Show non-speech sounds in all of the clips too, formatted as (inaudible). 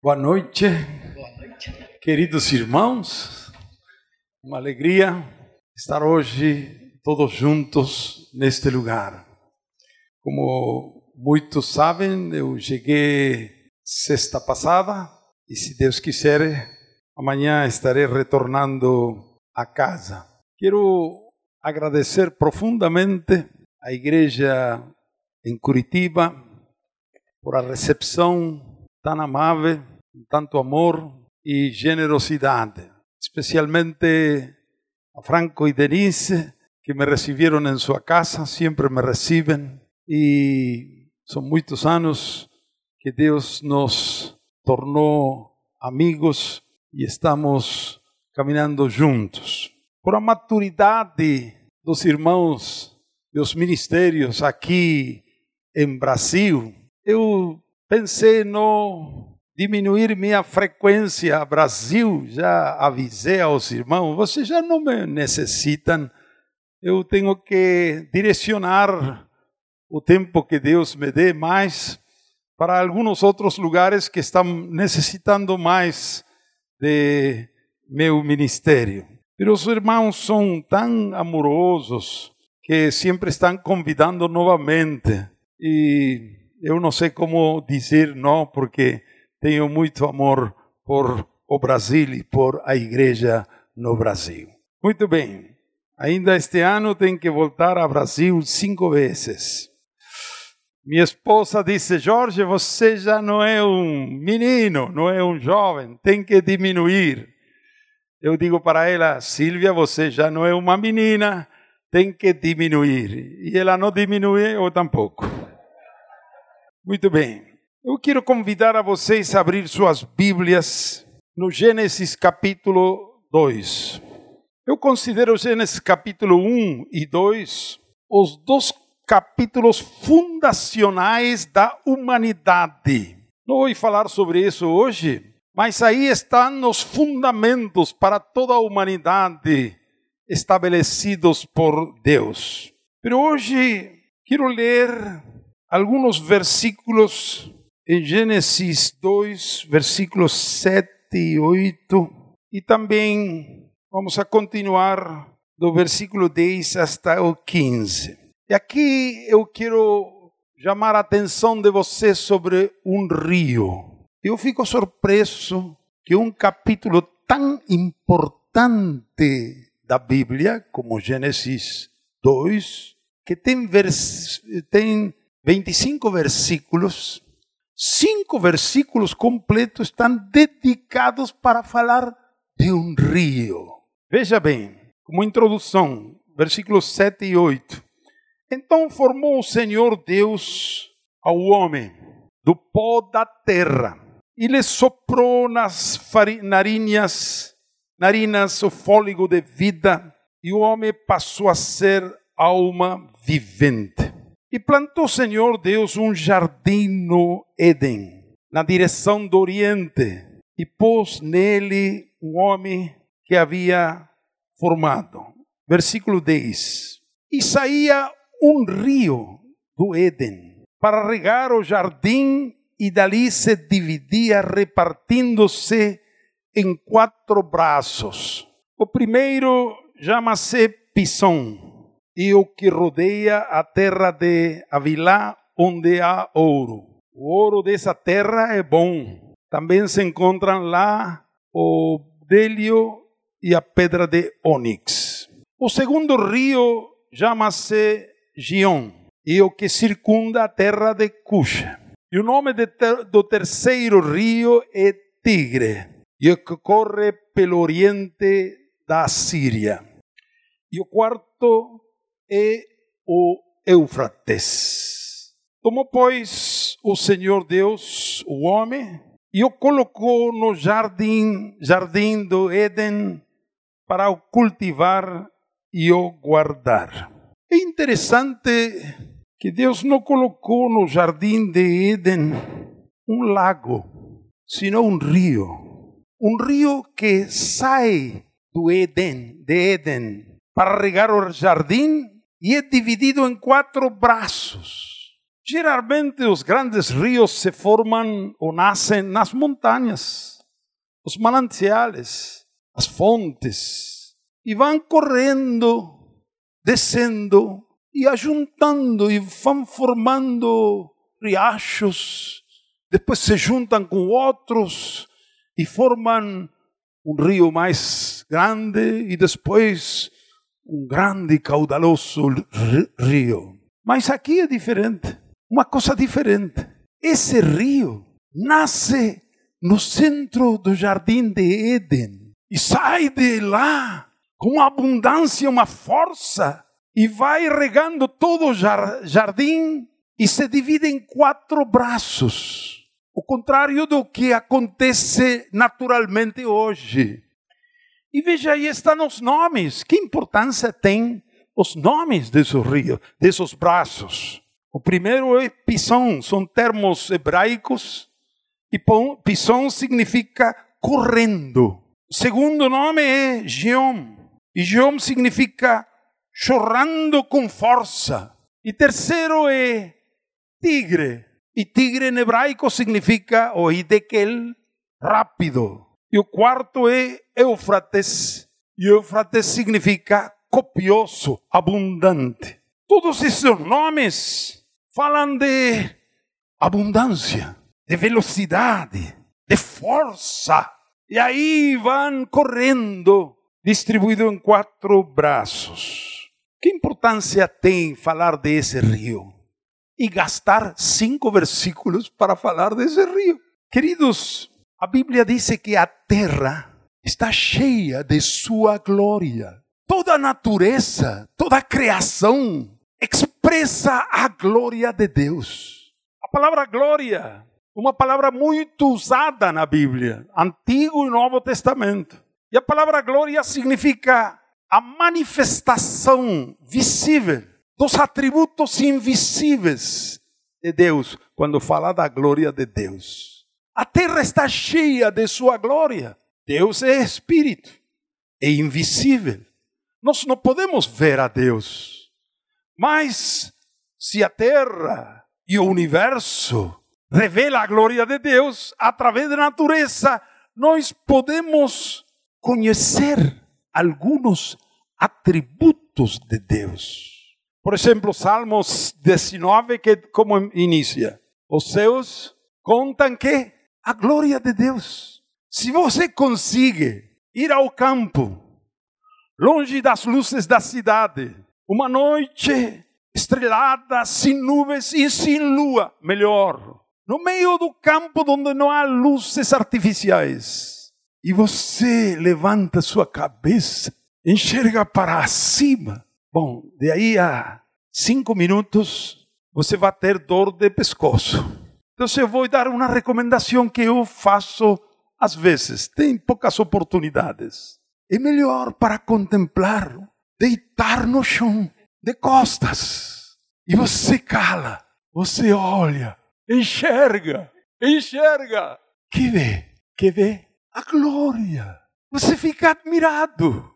Boa noite, queridos irmãos. Uma alegria estar hoje todos juntos neste lugar. Como muitos sabem, eu cheguei sexta passada e, se Deus quiser, amanhã estarei retornando a casa. Quero agradecer profundamente à igreja em Curitiba por a recepção amável, com tanto amor e generosidade. Especialmente a Franco e Denise, que me receberam em sua casa, sempre me recebem. E são muitos anos que Deus nos tornou amigos e estamos caminhando juntos. Por a maturidade dos irmãos dos ministérios aqui em Brasil, eu pensei no diminuir minha frequência a Brasil. Já avisei aos irmãos, vocês já não me necessitam. Eu tenho que direcionar o tempo que Deus me dê mais para alguns outros lugares que estão necessitando mais de meu ministério. Mas os irmãos são tão amorosos que sempre estão convidando novamente. E eu não sei como dizer não, porque tenho muito amor por o Brasil e por a igreja no Brasil. Muito bem, ainda este ano tenho que voltar ao Brasil cinco vezes. Minha esposa disse: Jorge, você já não é um menino, não é um jovem, tem que diminuir. Eu digo para ela: Silvia, você já não é uma menina, tem que diminuir. E ela não diminui, eu tampouco. Muito bem. Eu quero convidar a vocês a abrir suas Bíblias no Gênesis capítulo 2. Eu considero Gênesis capítulo 1 e 2 os dois capítulos fundacionais da humanidade. Não vou falar sobre isso hoje, mas aí estão os fundamentos para toda a humanidade estabelecidos por Deus. Mas hoje quero ler alguns versículos em Gênesis 2, versículos 7 e 8, e também vamos a continuar do versículo 10 até o 15. E aqui eu quero chamar a atenção de você sobre um rio. Eu fico surpreso que um capítulo tão importante da Bíblia, como Gênesis 2, que tem, tem 25 versículos, cinco versículos completos estão dedicados para falar de um rio. Veja bem, como introdução, versículos 7 e 8. Então formou o Senhor Deus ao homem do pó da terra e lhe soprou nas narinas narinas o fôlego de vida, e o homem passou a ser alma vivente. E plantou o Senhor Deus um jardim no Éden, na direção do Oriente, e pôs nele o homem que havia formado. Versículo 10. E saía um rio do Éden para regar o jardim, e dali se dividia, repartindo-se em quatro braços. O primeiro chama-se Pisson, e o que rodeia a terra de Avilá, onde há ouro. O ouro dessa terra é bom. Também se encontram lá o délio e a pedra de ônix. O segundo rio chama-se Gion, e o que circunda a terra de Cush. E o nome ter do terceiro rio é Tigre e o que corre pelo oriente da Síria. E o quarto é o Eufrates. Tomou, pois, o Senhor Deus o homem e o colocou no jardim, jardim do Éden para o cultivar e o guardar. É interessante que Deus não colocou no jardim de Éden um lago, senão um rio um rio que sai do Éden, de Éden, para regar o jardim e é dividido em quatro braços, Geralmente os grandes rios se formam ou nascem nas montanhas, os mananciales, as fontes, e vão correndo, descendo e ajuntando e vão formando riachos, depois se juntam com outros e formam um rio mais grande e depois um grande e caudaloso rio. Mas aqui é diferente uma coisa diferente. Esse rio nasce no centro do jardim de Éden e sai de lá com abundância, uma força e vai regando todo o jardim e se divide em quatro braços. O contrário do que acontece naturalmente hoje. E veja aí estão os nomes. Que importância tem os nomes desses rios, desses braços? O primeiro é Pison, são termos hebraicos, e Pison significa correndo. O segundo nome é Geom, e Geom significa chorando com força. E terceiro é tigre, e tigre em hebraico significa, o Hidekel, rápido. E o quarto é Eufrates, e Eufrates significa copioso, abundante. Todos esses nomes falam de abundância, de velocidade, de força. E aí vão correndo, distribuído em quatro braços. Que importância tem falar desse rio? E gastar cinco versículos para falar desse rio. Queridos, a Bíblia diz que a terra está cheia de sua glória. Toda a natureza, toda a criação expressa a glória de Deus. A palavra glória, uma palavra muito usada na Bíblia, Antigo e Novo Testamento. E a palavra glória significa a manifestação visível dos atributos invisíveis de Deus, quando fala da glória de Deus. A terra está cheia de sua glória. Deus é espírito, é invisível. Nós não podemos ver a Deus. Mas se a terra e o universo revela a glória de Deus através da natureza, nós podemos conhecer alguns atributos de Deus. Por exemplo, Salmos 19, que como inicia? Os céus contam que a glória de Deus. Se você consegue ir ao campo, longe das luzes da cidade, uma noite estrelada, sem nuvens e sem lua, melhor. No meio do campo onde não há luzes artificiais. E você levanta sua cabeça, enxerga para cima. Bom, de aí a cinco minutos você vai ter dor de pescoço. Então eu vou dar uma recomendação que eu faço às vezes, tem poucas oportunidades. É melhor para contemplar deitar no chão, de costas. E você cala, você olha, enxerga, enxerga. Que vê? Que vê? A glória. Você fica admirado.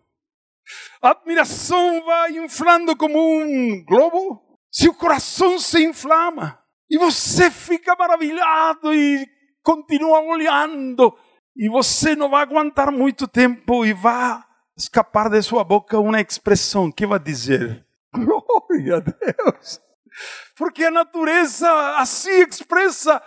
A admiração vai inflando como um globo. Seu coração se inflama. E você fica maravilhado e continua olhando. E você não vai aguentar muito tempo e vai escapar de sua boca uma expressão que vai dizer: (laughs) Glória a Deus! Porque a natureza assim expressa.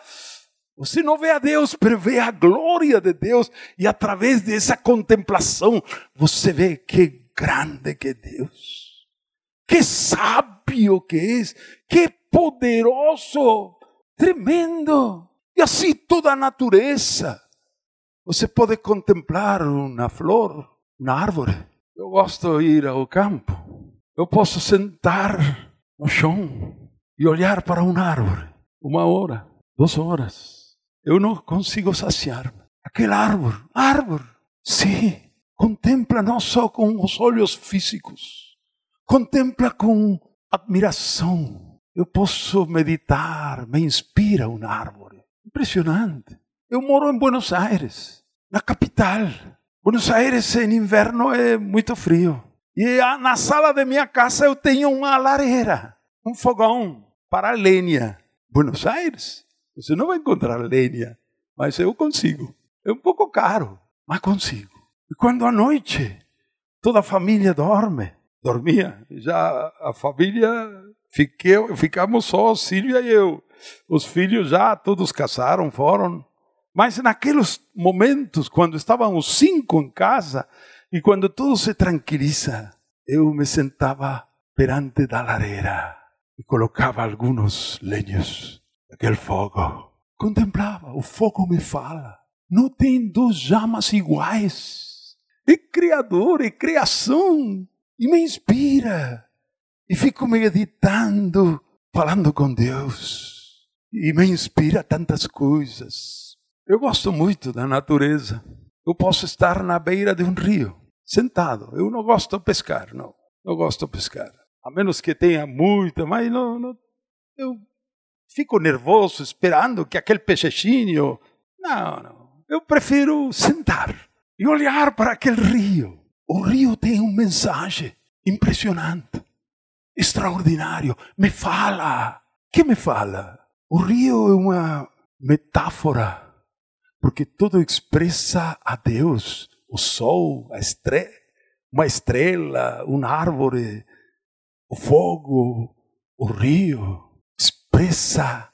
Você não vê a Deus, mas vê a glória de Deus, e através dessa contemplação, você vê que grande que é Deus, que sábio que é, que poderoso, tremendo. E assim toda a natureza. Você pode contemplar uma flor, na árvore. Eu gosto de ir ao campo. Eu posso sentar no chão e olhar para uma árvore. Uma hora, duas horas. Eu não consigo saciar-me. Aquela árvore, árvore, sim, contempla não só com os olhos físicos, contempla com admiração. Eu posso meditar, me inspira uma árvore. Impressionante. Eu moro em Buenos Aires, na capital. Buenos Aires em inverno é muito frio. E na sala de minha casa eu tenho uma lareira, um fogão para lenha. Buenos Aires, você não vai encontrar lenha, mas eu consigo. É um pouco caro, mas consigo. E quando à noite toda a família dorme, dormia, já a família fiquei, ficamos só Silvia e eu. Os filhos já todos casaram, foram. Mas naqueles momentos, quando estavam os cinco em casa e quando tudo se tranquiliza, eu me sentava perante da lareira e colocava alguns lenhos daquele fogo. Contemplava, o fogo me fala. Não tem duas chamas iguais. É criador, é criação. E me inspira. E fico meditando, falando com Deus. E me inspira tantas coisas. Eu gosto muito da natureza. Eu posso estar na beira de um rio, sentado. Eu não gosto de pescar, não. Não gosto de pescar. A menos que tenha muita, mas não, não eu fico nervoso esperando que aquele peixinho. Não, não. Eu prefiro sentar e olhar para aquele rio. O rio tem uma mensagem impressionante, extraordinário. Me fala. Que me fala? O rio é uma metáfora, porque tudo expressa a Deus. O sol, a estrela, uma estrela, uma árvore, o fogo, o rio expressa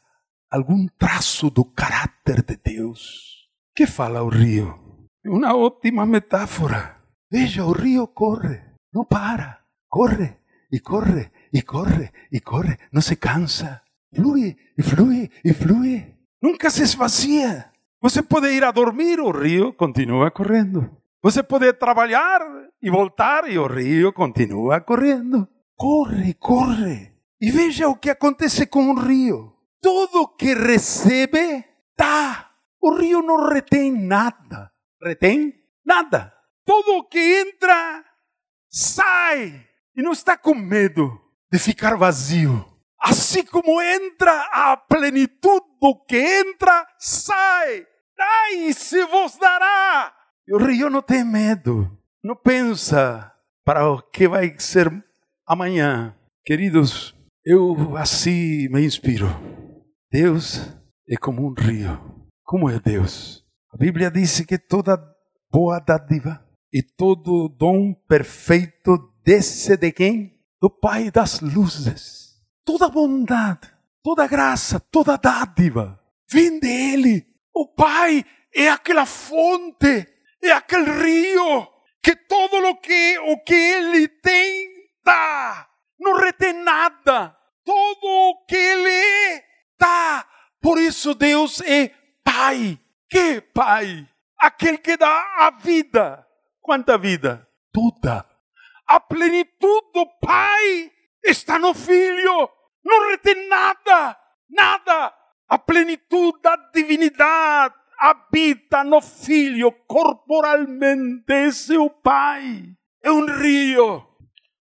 algum traço do caráter de Deus. Que fala o rio? É uma ótima metáfora. Veja, o rio corre, não para, corre e corre e corre e corre, não se cansa. Flui e flui e flui. Nunca se esvazia. Você pode ir a dormir, o rio continua correndo. Você pode trabalhar e voltar e o rio continua correndo. Corre, corre. E veja o que acontece com o rio. Tudo que recebe, dá. O rio não retém nada. Retém nada. Tudo que entra, sai. E não está com medo de ficar vazio. Assim como entra a plenitude do que entra, sai. Dai se vos dará. E o rio não tem medo. Não pensa para o que vai ser amanhã. Queridos, eu assim me inspiro. Deus é como um rio. Como é Deus? A Bíblia diz que toda boa dádiva e todo dom perfeito desce de quem? Do Pai das luzes. Toda bondade, toda graça, toda dádiva vem dele. O Pai é aquela fonte, é aquele rio que todo o que o que ele tem dá, não retém nada. Todo o que ele dá. Por isso Deus é Pai. Que Pai? Aquele que dá a vida. Quanta vida? Toda. A plenitude do Pai está no Filho. Não retém nada. Nada. A plenitude da divinidade habita no Filho corporalmente. Esse é o Pai. É um rio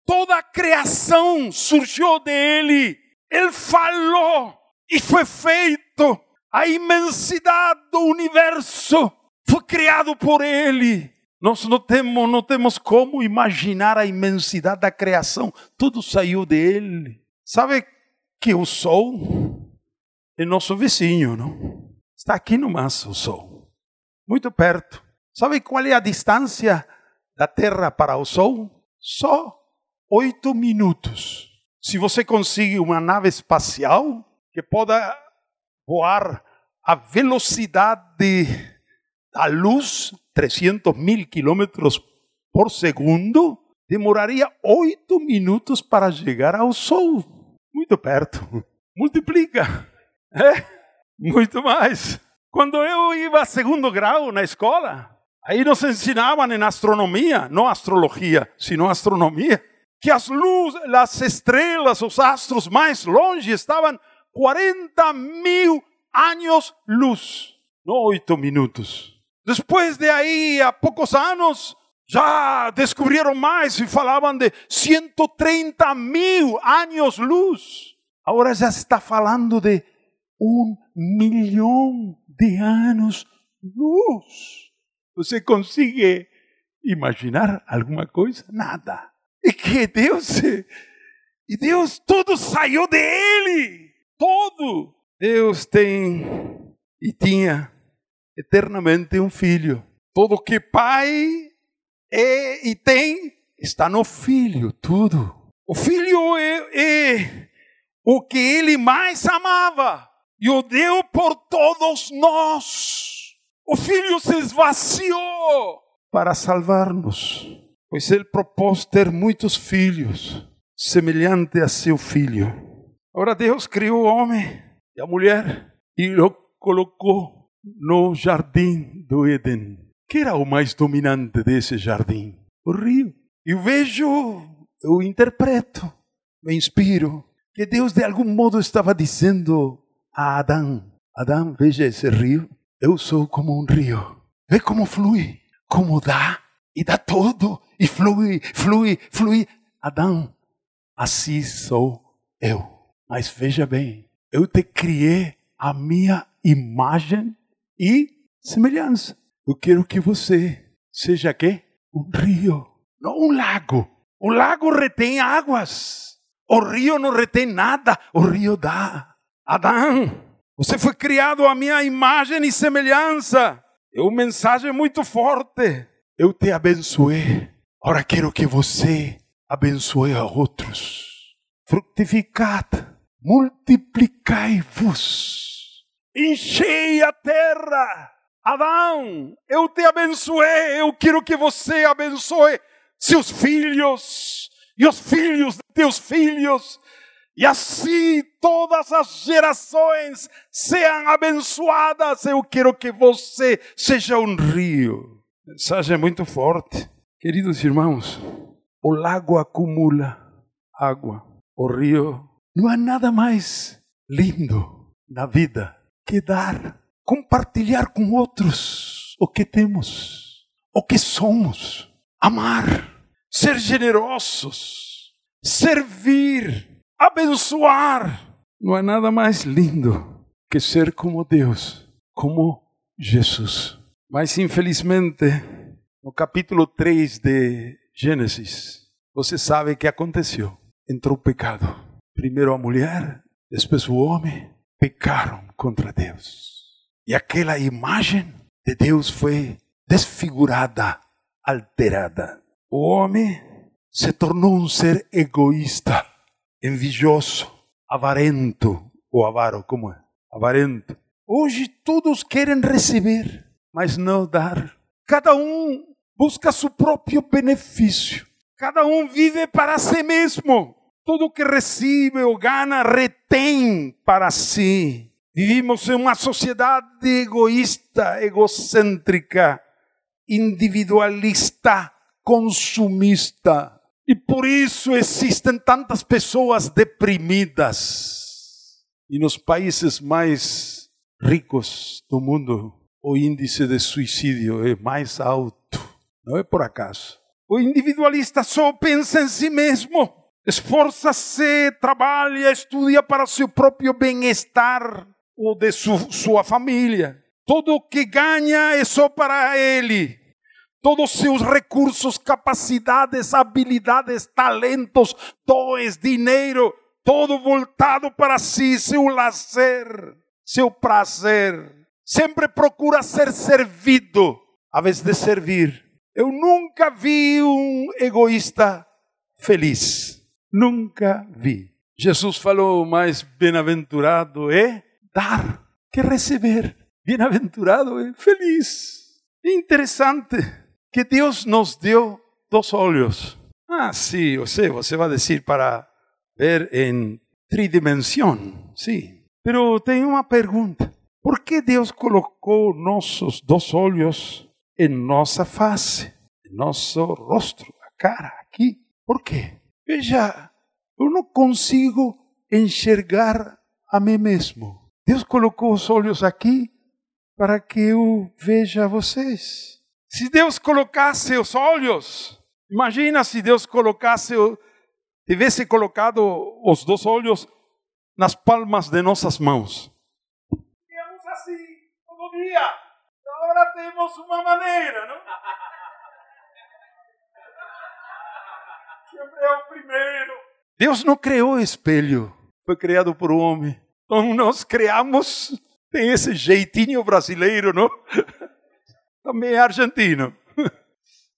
Toda a criação surgiu dele. Ele falou e foi feito. A imensidade do universo foi criado por ele. Nós não temos, não temos como imaginar a imensidade da criação. Tudo saiu dele. Sabe que o sol é nosso vizinho, não? Está aqui no máximo o sol, muito perto. Sabe qual é a distância da Terra para o Sol? Só oito minutos. Se você conseguir uma nave espacial que possa voar a velocidade da luz, 300 mil quilômetros por segundo, demoraria oito minutos para chegar ao Sol. Muito perto. (laughs) Multiplica. (laughs) É, muito mais. Quando eu ia a segundo grau na escola, aí nos ensinavam em astronomia, não astrologia, sino astronomia que as luzes, as estrelas, os astros mais longe estavam 40 mil anos luz, não oito minutos. Depois de aí, a poucos anos, já descobriram mais e falavam de 130 mil anos luz. Agora já está falando de um milhão de anos luz. Você consegue imaginar alguma coisa? Nada. E que Deus, e Deus, tudo saiu dele, todo. Deus tem e tinha eternamente um filho. Tudo que pai é e tem está no filho, tudo. O filho é, é o que ele mais amava e o deu por todos nós. O filho se esvaziou para salvar-nos, pois ele propôs ter muitos filhos, semelhante a seu filho. Agora Deus criou o homem e a mulher e o colocou no jardim do Éden. Que era o mais dominante desse jardim? O rio. Eu vejo, eu interpreto, me inspiro, que Deus de algum modo estava dizendo a Adão: Adão, veja esse rio, eu sou como um rio. Vê como flui, como dá, e dá todo, e flui, flui, flui. Adão, assim sou eu. Mas veja bem, eu te criei a minha imagem e semelhança. Eu quero que você seja quê? Um rio não um lago. O lago retém águas. O rio não retém nada. O rio dá. Adão, você foi criado à minha imagem e semelhança. É uma mensagem muito forte. Eu te abençoei. Agora quero que você abençoe a outros. Frutificad, multiplicai-vos, enchei a terra. Adão, eu te abençoei. Eu quero que você abençoe seus filhos e os filhos de teus filhos, e assim todas as gerações sejam abençoadas. Eu quero que você seja um rio. Mensagem muito forte. Queridos irmãos, o lago acumula água, o rio não há nada mais lindo na vida que dar, compartilhar com outros o que temos, o que somos amar, ser generosos, servir, abençoar. Não há nada mais lindo que ser como Deus, como Jesus. Mas infelizmente, no capítulo 3 de Gênesis, você sabe o que aconteceu. Entrou o pecado. Primeiro a mulher, depois o homem, pecaram contra Deus. E aquela imagem de Deus foi desfigurada alterada. O homem se tornou um ser egoísta, envidioso, avarento, ou avaro, como é? Avarento. Hoje todos querem receber, mas não dar. Cada um busca seu próprio benefício. Cada um vive para si mesmo. Tudo que recebe ou gana retém para si. Vivimos em uma sociedade egoísta, egocêntrica individualista, consumista. E por isso existem tantas pessoas deprimidas. E nos países mais ricos do mundo, o índice de suicídio é mais alto. Não é por acaso. O individualista só pensa em si mesmo. Esforça-se, trabalha, estuda para seu próprio bem-estar ou de su, sua família. Tudo o que ganha é só para ele. Todos seus recursos, capacidades, habilidades, talentos, dons, dinheiro, todo voltado para si, seu lazer, seu prazer. Sempre procura ser servido, a vez de servir. Eu nunca vi um egoísta feliz. Nunca vi. Jesus falou: mais bem-aventurado é dar que receber. Bem-aventurado é feliz. Interessante que Deus nos deu dois olhos. Ah, sim, você, você vai dizer para ver em tridimensão, sim. Pero tem uma pergunta. Por que Deus colocou nossos dois olhos em nossa face, em nosso rosto, a cara, aqui? Por quê? Veja, eu não consigo enxergar a mim mesmo. Deus colocou os olhos aqui para que eu veja vocês. Se Deus colocasse os olhos, imagina se Deus colocasse, tivesse colocado os dois olhos nas palmas de nossas mãos. Ficamos assim todo dia. Agora temos uma maneira, não? (laughs) É o primeiro. Deus não criou espelho, foi criado por um homem. Então nós criamos, tem esse jeitinho brasileiro, não? (laughs) Também é argentino. (laughs)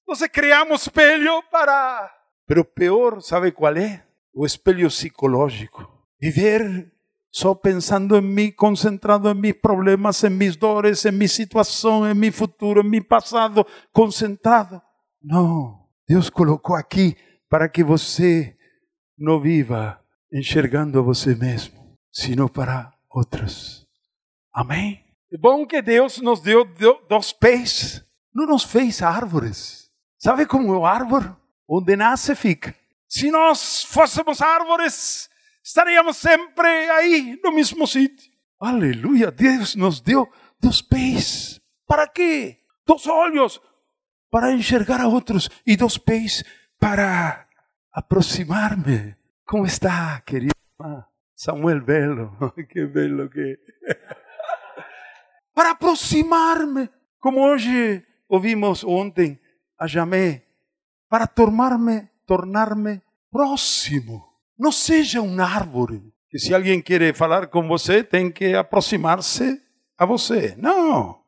Nós criamos espelho para. Pero pior, ¿sabe qual é? O espelho psicológico. Viver só pensando em mim, concentrado em mis problemas, em mis dores, em minha situação, em meu futuro, em meu passado, concentrado. Não. Deus colocou aqui para que você não viva enxergando a você mesmo, sino para outros. Amém? É bom que Deus nos deu dois pés, não nos fez árvores. Sabe como é o árvore? Onde nasce, fica. Se nós fôssemos árvores, estaríamos sempre aí, no mesmo sítio. Aleluia, Deus nos deu dois pés. Para quê? Dos olhos para enxergar a outros e dos pés (laughs) (laughs) para aproximar-me. Como está, querido? Samuel Belo, que belo que Para aproximar-me, como hoje ouvimos ontem a Jamé, para tornar-me, tornar-me próximo. Não seja um árvore que se alguém quer falar com você, tem que aproximar-se a você. Não.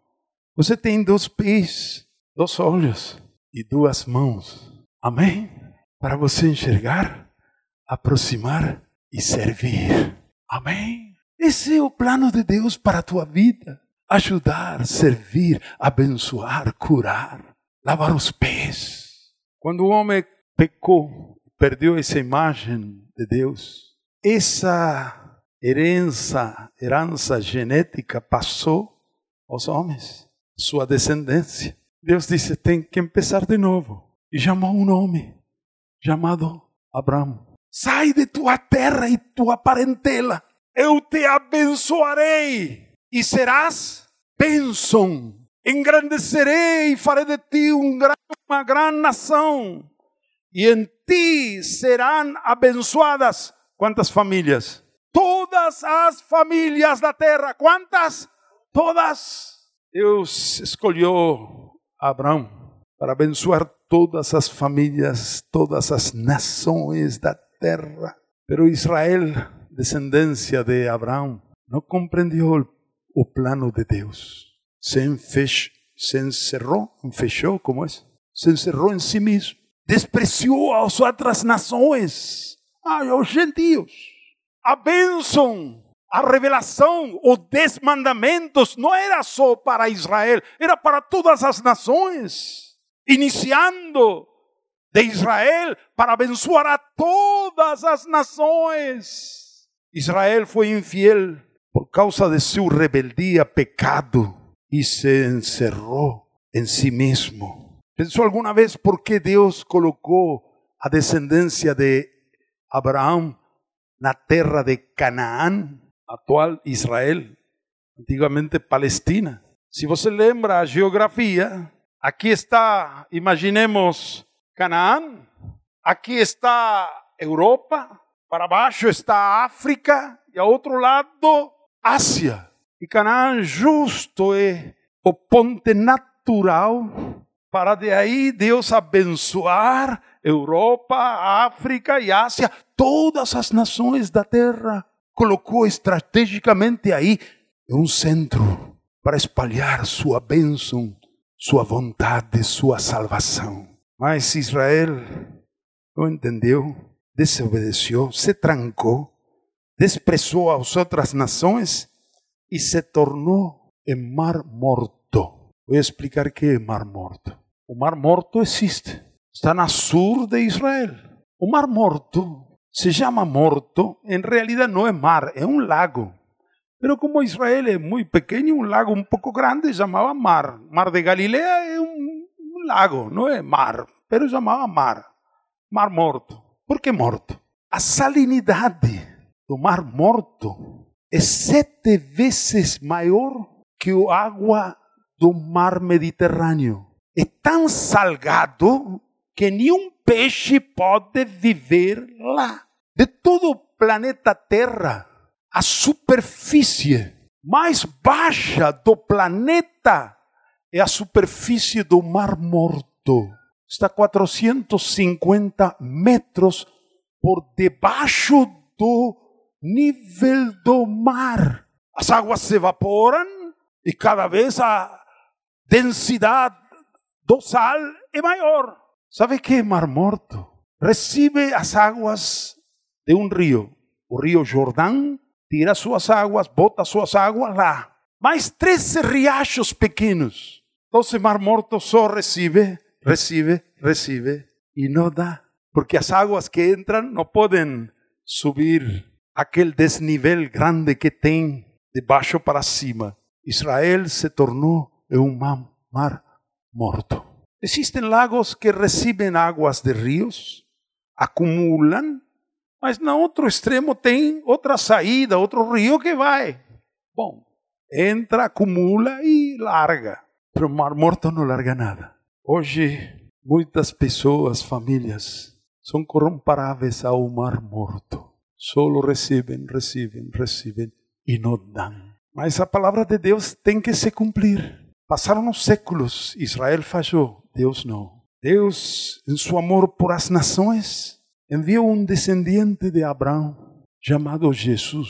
Você tem dois pés, dois olhos e duas mãos. Amém? Para você enxergar, aproximar e servir. Amém? Esse é o plano de Deus para a tua vida. Ajudar, servir, abençoar, curar, lavar os pés. Quando o homem pecou, perdeu essa imagem de Deus, essa herança, herança genética passou aos homens, sua descendência. Deus disse: tem que começar de novo. E chamou um nome chamado Abraão. Sai de tua terra e tua parentela, eu te abençoarei e serás bênção. Engrandecerei e farei de ti um uma grande nação, e em ti serão abençoadas quantas famílias? Todas as famílias da terra. Quantas? Todas. Deus escolheu Abraão para abençoar todas as famílias, todas as nações da terra. Pero Israel, descendência de Abraão, não compreendeu o plano de Deus. Se, enfech, se encerrou, fechou, como é? Se encerrou em si mesmo. Despreciou as outras nações, ai, os gentios. A bênção a revelação, os dez mandamentos, não era só para Israel, era para todas as nações, iniciando de Israel para abençoar a todas as nações. Israel foi infiel por causa de sua rebeldia, pecado, e se encerrou em si mesmo. Pensou alguma vez por que Deus colocou a descendência de Abraão na terra de Canaã? atual Israel, antigamente Palestina. Se você lembra a geografia, aqui está, imaginemos Canaã, aqui está Europa, para baixo está África e ao outro lado Ásia. E Canaã justo é o ponte natural para de aí Deus abençoar Europa, África e Ásia, todas as nações da terra. Colocou estrategicamente aí um centro para espalhar sua bênção, sua vontade, sua salvação. Mas Israel não entendeu, desobedeceu, se trancou, desprezou as outras nações e se tornou em mar morto. Vou explicar o que é mar morto. O mar morto existe, está na sul de Israel. O mar morto se chama morto, em realidade não é mar, é um lago. Pero como Israel é muito pequeno, um lago um pouco grande, chamava mar. Mar de Galileia é um, um lago, não é mar, pero chamava mar. Mar morto. Por que morto? A salinidade do mar morto é sete vezes maior que a água do mar Mediterrâneo. É tão salgado que nenhum peixe pode viver lá. De todo o planeta Terra, a superfície mais baixa do planeta é a superfície do Mar Morto. Está 450 metros por debaixo do nível do mar. As águas se evaporam e cada vez a densidade do sal é maior. Sabe que Mar Morto recebe as águas de um rio, o rio Jordão, tira suas águas, bota suas águas lá. Mais 13 riachos pequenos. Então, o Mar Morto só recebe, recebe, recebe e não dá. Porque as águas que entram não podem subir aquele desnível grande que tem de baixo para cima. Israel se tornou um mar morto. Existem lagos que recebem águas de rios, acumulam, mas no outro extremo tem outra saída, outro rio que vai. Bom, entra, acumula e larga. Pero o Mar Morto não larga nada. Hoje, muitas pessoas, famílias, são comparáveis ao Mar Morto. Solo recebem, recebem, recebem e não dão. Mas a palavra de Deus tem que se cumprir. Passaram os séculos, Israel falhou, Deus não. Deus, em seu amor por as nações, enviou um descendente de Abraão chamado Jesus.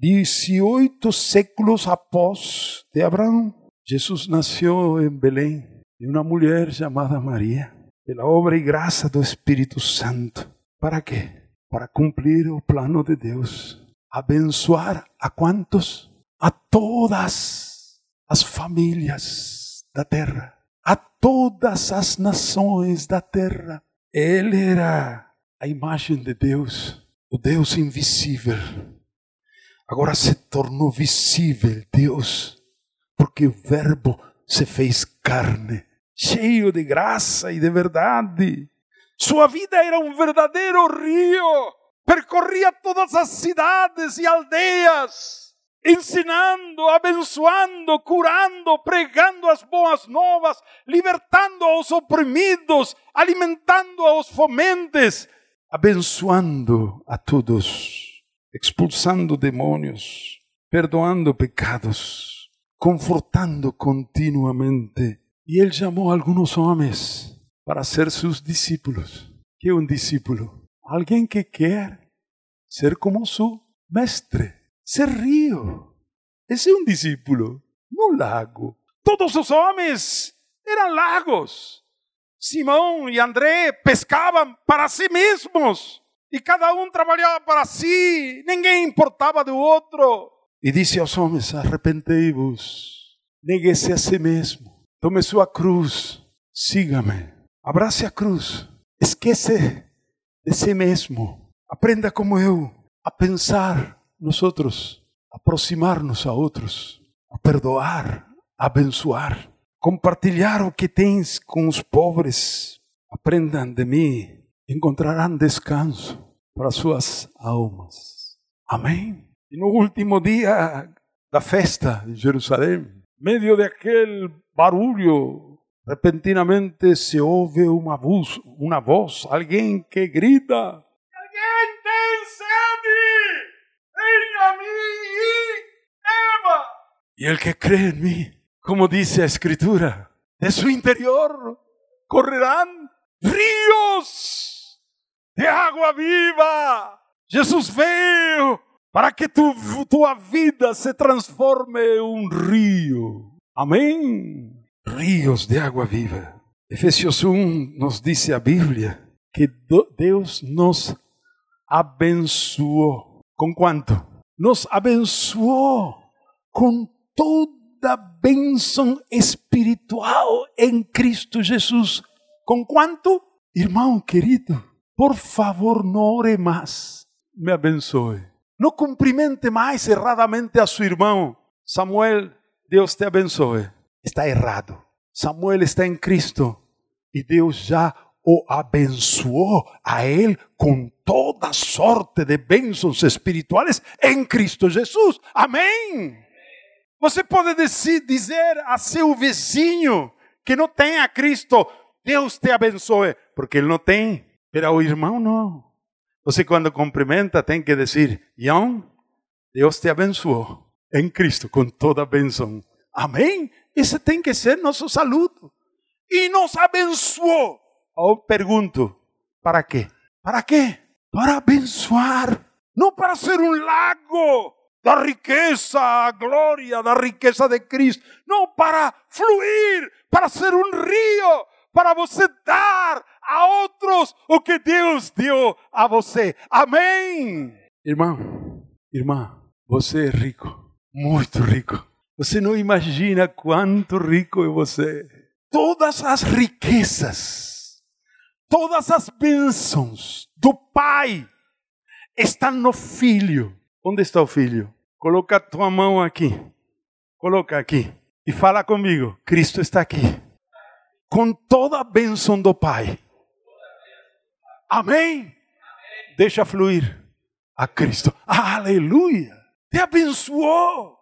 18 séculos após de Abraão, Jesus nasceu em Belém de uma mulher chamada Maria, pela obra e graça do Espírito Santo. Para quê? Para cumprir o plano de Deus. Abençoar a quantos? A todas as famílias da terra, a todas as nações da terra. Ele era a imagem de Deus, o Deus invisível. Agora se tornou visível Deus, porque o Verbo se fez carne, cheio de graça e de verdade. Sua vida era um verdadeiro rio, percorria todas as cidades e aldeias ensinando, abençoando, curando, pregando as boas novas, libertando aos oprimidos, alimentando aos fomentes, abençoando a todos, expulsando demônios, perdoando pecados, confortando continuamente. E ele chamou alguns homens para ser seus discípulos. Que é um discípulo? Alguém que quer ser como seu mestre ser rio. Esse é um discípulo, no lago. Todos os homens eram lagos. Simão e André pescavam para si mesmos. E cada um trabalhava para si, ninguém importava do outro. E disse aos homens: Arrependei-vos, negue-se a si mesmo, tome sua cruz, siga-me, abrace a cruz, esquece de si mesmo, aprenda como eu a pensar nosotros aproximarnos a outros, a perdoar, a abençoar, compartilhar o que tens com os pobres. Aprendam de mim, encontrarão descanso para suas almas. Amém. E no último dia da festa de Jerusalém, meio daquele barulho, repentinamente se ouve uma voz, uma voz, alguém que grita: Y el que cree en mí, como dice la escritura, de su interior correrán ríos de agua viva. Jesús veo para que tu, tu vida se transforme en un río. Amén. Ríos de agua viva. Efesios 1 nos dice a Biblia que Dios nos abençoou. ¿Con cuánto? Nos abençoou com toda bênção espiritual em Cristo Jesus. Com quanto? Irmão querido, por favor, não ore mais. Me abençoe. Não cumprimente mais erradamente a seu irmão. Samuel, Deus te abençoe. Está errado. Samuel está em Cristo e Deus já o abençoou a ele com toda sorte de bênçãos espirituais em Cristo Jesus. Amém. Você pode dizer a seu vizinho que não tem a Cristo, Deus te abençoe, porque ele não tem, mas o irmão não. Você quando cumprimenta tem que dizer, Ião, Deus te abençoou em Cristo com toda a bênção. Amém? Esse tem que ser nosso saludo. E nos abençoou. Eu pergunto, para quê? Para quê? Para abençoar não para ser um lago da riqueza, a glória da riqueza de Cristo, não para fluir, para ser um rio, para você dar a outros o que Deus deu a você. Amém. Irmão, irmã, você é rico, muito rico. Você não imagina quanto rico é você. Todas as riquezas, todas as bênçãos do Pai estão no Filho. Onde está o Filho? Coloca a tua mão aqui. Coloca aqui. E fala comigo. Cristo está aqui. Com toda a bênção do Pai. Amém? Deixa fluir a Cristo. Aleluia! Te abençoou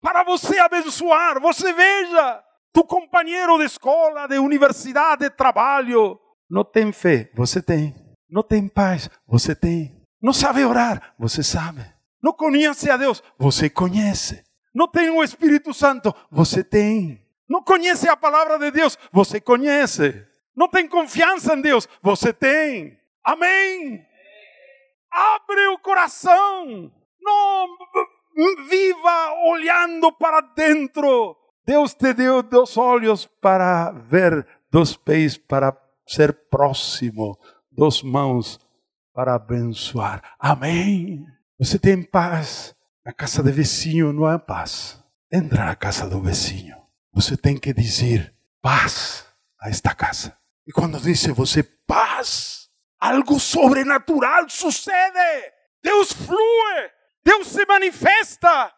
para você abençoar. Você veja, tu companheiro de escola, de universidade, de trabalho, não tem fé, você tem. Não tem paz, você tem. Não sabe orar, você sabe. Não conhece a Deus, você conhece. Não tem o Espírito Santo, você tem. Não conhece a palavra de Deus, você conhece. Não tem confiança em Deus, você tem. Amém. Abre o coração. Não viva olhando para dentro. Deus te deu dos olhos para ver, dos pés para ser próximo, dos mãos para abençoar. Amém. Você tem paz. Na casa do vizinho não há paz. Entra na casa do vizinho. Você tem que dizer paz a esta casa. E quando disse você paz, algo sobrenatural sucede. Deus flui, Deus se manifesta.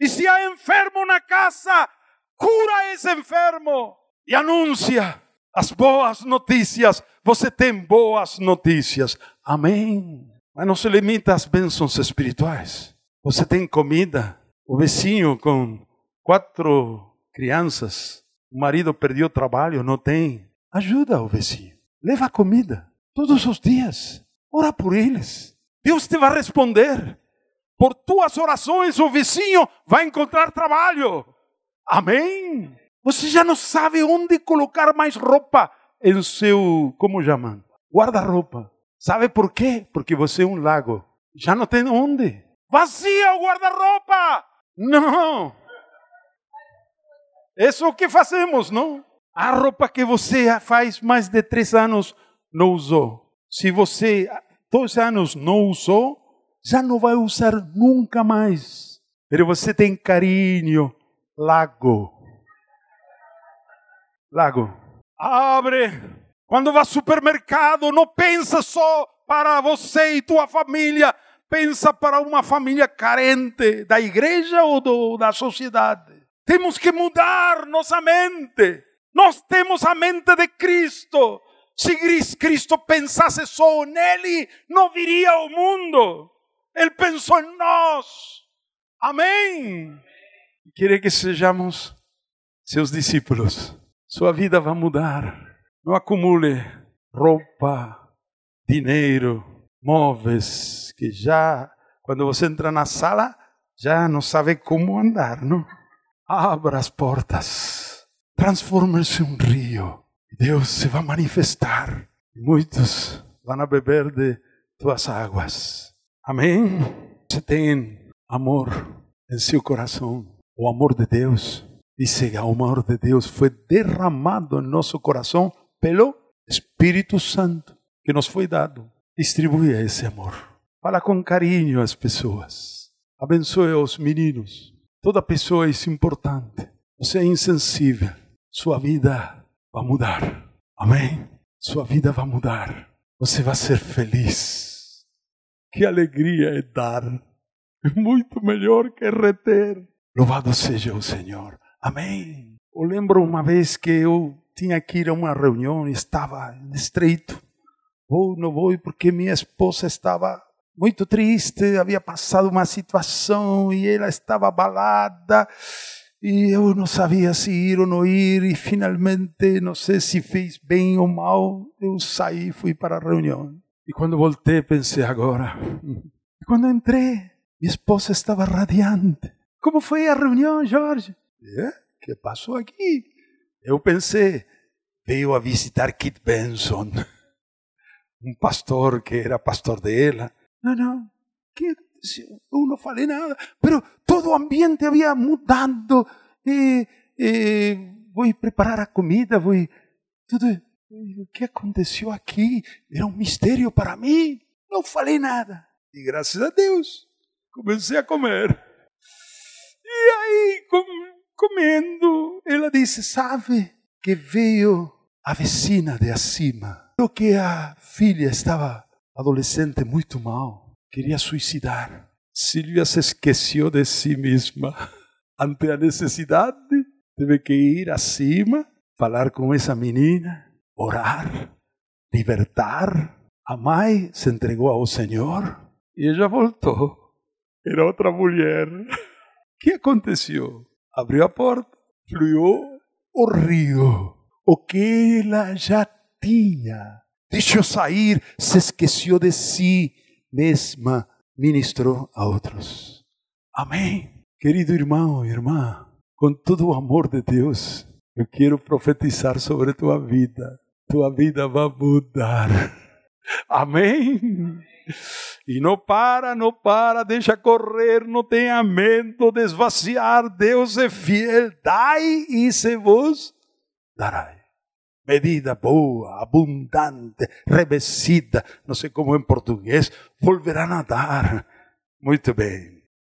E se há enfermo na casa, cura esse enfermo e anuncia as boas notícias. Você tem boas notícias. Amém. Mas não se limita às bênçãos espirituais. Você tem comida. O vizinho com quatro crianças, o marido perdeu o trabalho, não tem. Ajuda o vizinho. Leva comida todos os dias. Ora por eles. Deus te vai responder. Por tuas orações, o vizinho vai encontrar trabalho. Amém. Você já não sabe onde colocar mais roupa em seu, como chamam? Guarda-roupa. Sabe por quê? Porque você é um lago. Já não tem onde. Vazia o guarda-roupa. Não. Isso é o que fazemos, não? A roupa que você faz mais de três anos não usou. Se você dois anos não usou, já não vai usar nunca mais. Mas você tem carinho, lago. Lago. Abre. Quando vai ao supermercado, não pensa só para você e tua família. Pensa para uma família carente da igreja ou do, da sociedade. Temos que mudar nossa mente. Nós temos a mente de Cristo. Se Cristo pensasse só nele, não viria ao mundo. Ele pensou em nós. Amém. Queria que sejamos seus discípulos. Sua vida vai mudar. Não acumule roupa, dinheiro, móveis, que já, quando você entra na sala, já não sabe como andar, não? Abra as portas. Transforme-se em um rio Deus se vai manifestar. Muitos vão beber de tuas águas. Amém? Você tem amor em seu coração. O amor de Deus. Que o amor de Deus foi derramado em nosso coração pelo Espírito Santo que nos foi dado. Distribua esse amor. Fala com carinho às pessoas. Abençoe os meninos. Toda pessoa é importante. Você é insensível. Sua vida vai mudar. Amém? Sua vida vai mudar. Você vai ser feliz. Que alegria é dar. É muito melhor que reter. Louvado seja o Senhor. Amém. Eu lembro uma vez que eu tinha que ir a uma reunião e estava estreito. Vou, não vou, porque minha esposa estava muito triste, havia passado uma situação e ela estava abalada e eu não sabia se ir ou não ir, e finalmente, não sei se fez bem ou mal, eu saí e fui para a reunião. E quando voltei, pensei agora. (laughs) E quando entrei, minha esposa estava radiante. Como foi a reunião, Jorge? É? que passou aqui? Eu pensei, veio a visitar Kit Benson, um pastor que era pastor dela. Não, não. que eu não falei nada, pero todo o ambiente havia mudado. E, e vou preparar a comida, vou tudo. O que aconteceu aqui? Era um mistério para mim. Não falei nada. E graças a Deus, comecei a comer. E aí, com, comendo, ela disse: Sabe que veio a vecina de acima. Porque a filha estava adolescente muito mal, queria suicidar. Silvia se esqueceu de si mesma. (laughs) Ante a necessidade, teve que ir acima, falar com essa menina, orar, libertar. A mãe se entregou ao Senhor e ela voltou. Era outra mulher. O (laughs) que aconteceu? Abriu a porta, fluiu o rio. O que ela já tinha. Deixou sair, se esqueceu de si mesma, ministrou a outros. Amém. Querido irmão, irmã, com todo o amor de Deus, eu quero profetizar sobre tua vida. Tua vida vai mudar. Amém. (laughs) E não para, não para, deixa correr, não tenha medo de esvaziar. Deus é fiel. Dai e se vos dará. Medida boa, abundante, revestida, não sei como em português, volverá a dar. Muito bem.